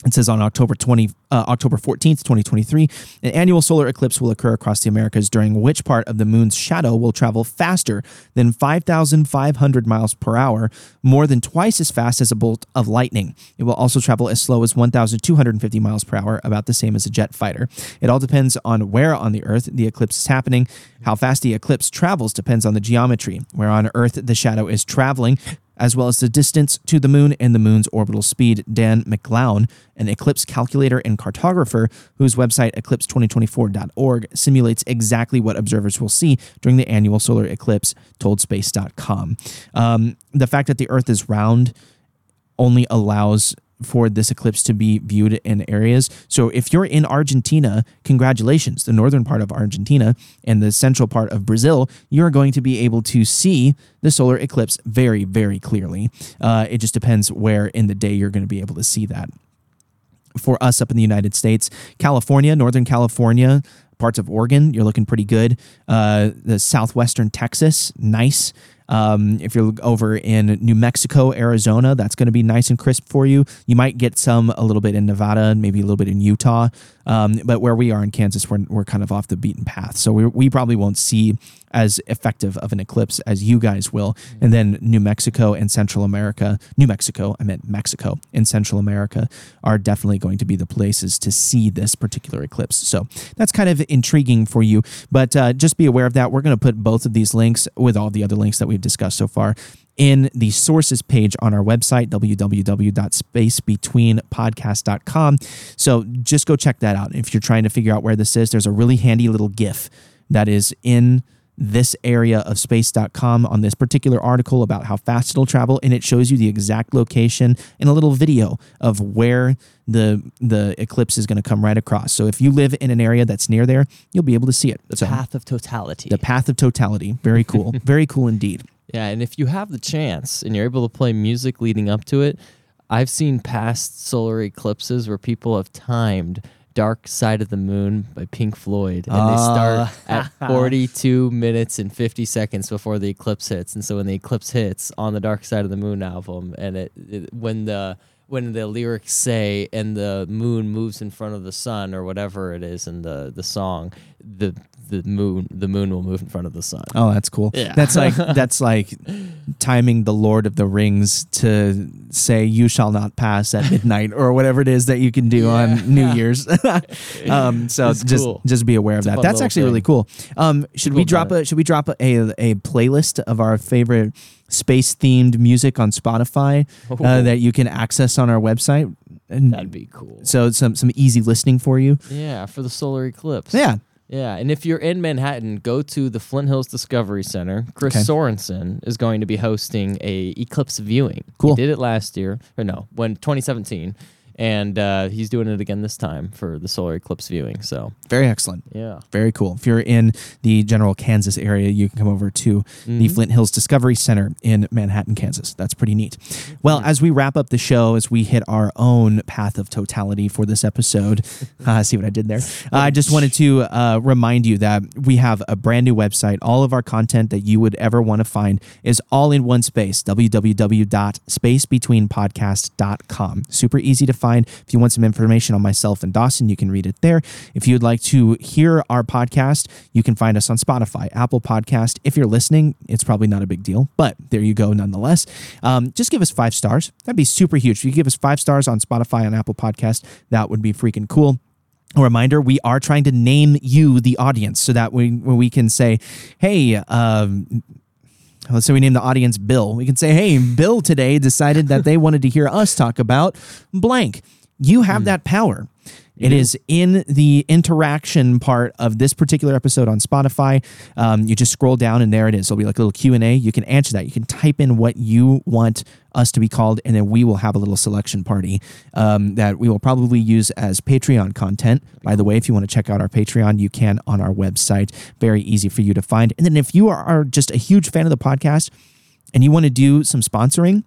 It says on October 20, uh, October 14th, 2023, an annual solar eclipse will occur across the Americas, during which part of the moon's shadow will travel faster than 5,500 miles per hour, more than twice as fast as a bolt of lightning. It will also travel as slow as 1,250 miles per hour, about the same as a jet fighter. It all depends on where on the Earth the eclipse is happening. How fast the eclipse travels depends on the geometry. Where on Earth the shadow is traveling, as well as the distance to the moon and the moon's orbital speed. Dan McGlaun, an eclipse calculator and cartographer whose website eclipse2024.org simulates exactly what observers will see during the annual solar eclipse, told space.com. Um, the fact that the Earth is round only allows for this eclipse to be viewed in areas. So if you're in Argentina, congratulations, the northern part of Argentina and the central part of Brazil, you're going to be able to see the solar eclipse very, very clearly. Uh, it just depends where in the day you're going to be able to see that. For us up in the United States, California, Northern California, parts of Oregon, you're looking pretty good. Uh, the southwestern Texas, nice. Um, if you're over in New Mexico, Arizona, that's going to be nice and crisp for you. You might get some a little bit in Nevada, maybe a little bit in Utah. Um, but where we are in Kansas, we're, we're kind of off the beaten path. So we, we probably won't see as effective of an eclipse as you guys will. And then New Mexico and Central America, New Mexico, I meant Mexico and Central America are definitely going to be the places to see this particular eclipse. So that's kind of intriguing for you. But uh, just be aware of that. We're going to put both of these links with all the other links that we've discussed so far in the sources page on our website, www.spacebetweenpodcast.com. So just go check that out. If you're trying to figure out where this is, there's a really handy little GIF that is in this area of space.com on this particular article about how fast it'll travel and it shows you the exact location and a little video of where the the eclipse is going to come right across. So if you live in an area that's near there, you'll be able to see it. The so, path of totality. the path of totality. Very cool. Very cool indeed. Yeah, and if you have the chance and you're able to play music leading up to it, I've seen past solar eclipses where people have timed Dark Side of the Moon by Pink Floyd and they start ah. at 42 minutes and 50 seconds before the eclipse hits. And so when the eclipse hits on the Dark Side of the Moon album and it, it when the when the lyrics say and the moon moves in front of the sun or whatever it is in the the song, the the moon the moon will move in front of the sun. Oh, that's cool. Yeah. That's like that's like timing the Lord of the Rings to say "You shall not pass" at midnight or whatever it is that you can do on New Year's. um, so It's just cool. just be aware of a that. That's actually really cool. Um, should we drop a should we drop a a playlist of our favorite space themed music on Spotify uh, that you can access on our website? And That'd be cool. so some some easy listening for you. Yeah, for the solar eclipse. Yeah. Yeah, and if you're in Manhattan, go to the Flint Hills Discovery Center. Chris Okay. Sorensen is going to be hosting a eclipse viewing. Cool. He did it last year, or no, when 2017, and uh, he's doing it again this time for the solar eclipse viewing. So Very excellent. yeah, Very cool. If you're in the general Kansas area, you can come over to the Flint Hills Discovery Center in Manhattan, Kansas. That's pretty neat. Well, as we wrap up the show, as we hit our own path of totality for this episode, uh, see what I did there? I just wanted to uh, remind you that we have a brand new website. All of our content that you would ever want to find is all in one space www.spacebetweenpodcast.com. Super easy to find. If you want some information on myself and Dawson, you can read it there. If you'd like to hear our podcast, you can find us on Spotify, Apple Podcast. If you're listening, it's probably not a big deal, but there you go nonetheless. Um, just give us five stars. That'd be super huge. If you give us five stars on Spotify and Apple Podcast, that would be freaking cool. a reminder we are trying to name you the audience so that we we can say hey um, let's say we name the audience bill. We can say hey bill today decided that they wanted to hear us talk about blank. You have hmm. that power it is in the interaction part of this particular episode on Spotify. Um, you just scroll down and there it is. It'll be like a little Q and A. You can answer that. You can type in what you want us to be called, and then we will have a little selection party um, that we will probably use as Patreon content. By the way, if you want to check out our Patreon, you can on our website. Very easy for you to find. And then if you are just a huge fan of the podcast and you want to do some sponsoring,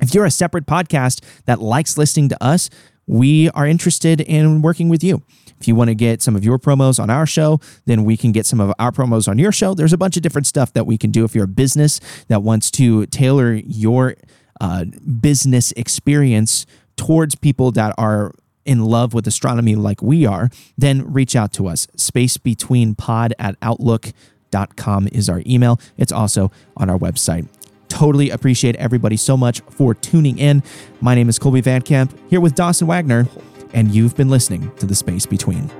if you're a separate podcast that likes listening to us, we are interested in working with you. If you want to get some of your promos on our show, then we can get some of our promos on your show. There's a bunch of different stuff that we can do. If you're a business that wants to tailor your uh, business experience towards people that are in love with astronomy like we are, then reach out to us. Space between pod at outlook.com is our email. It's also on our website. Totally appreciate everybody so much for tuning in. My name is Kolby Van Camp here with Dawson Wagner, and you've been listening to The Space Between.